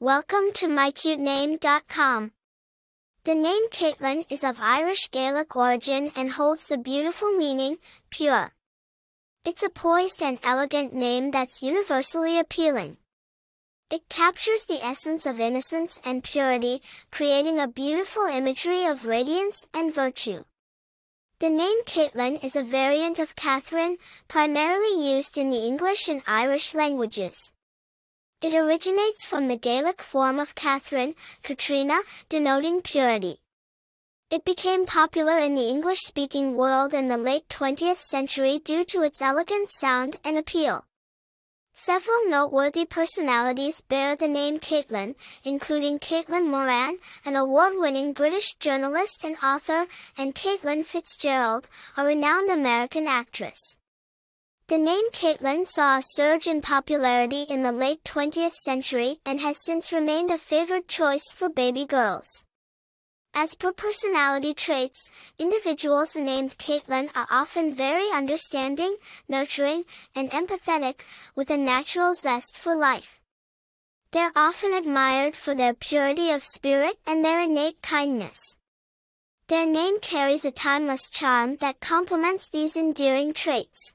Welcome to mycutename.com. The name Caitlin is of Irish Gaelic origin and holds the beautiful meaning, pure. It's a poised and elegant name that's universally appealing. It captures the essence of innocence and purity, creating a beautiful imagery of radiance and virtue. The name Caitlin is a variant of Catherine, primarily used in the English and Irish languages. It originates from the Gaelic form of Catherine, Katrina, denoting purity. It became popular in the English-speaking world in the late 20th century due to its elegant sound and appeal. Several noteworthy personalities bear the name Caitlin, including Caitlin Moran, an award-winning British journalist and author, and Caitlin Fitzgerald, a renowned American actress. The name Caitlin saw a surge in popularity in the late 20th century and has since remained a favored choice for baby girls. As per personality traits, individuals named Caitlin are often very understanding, nurturing, and empathetic, with a natural zest for life. They're often admired for their purity of spirit and their innate kindness. Their name carries a timeless charm that complements these endearing traits.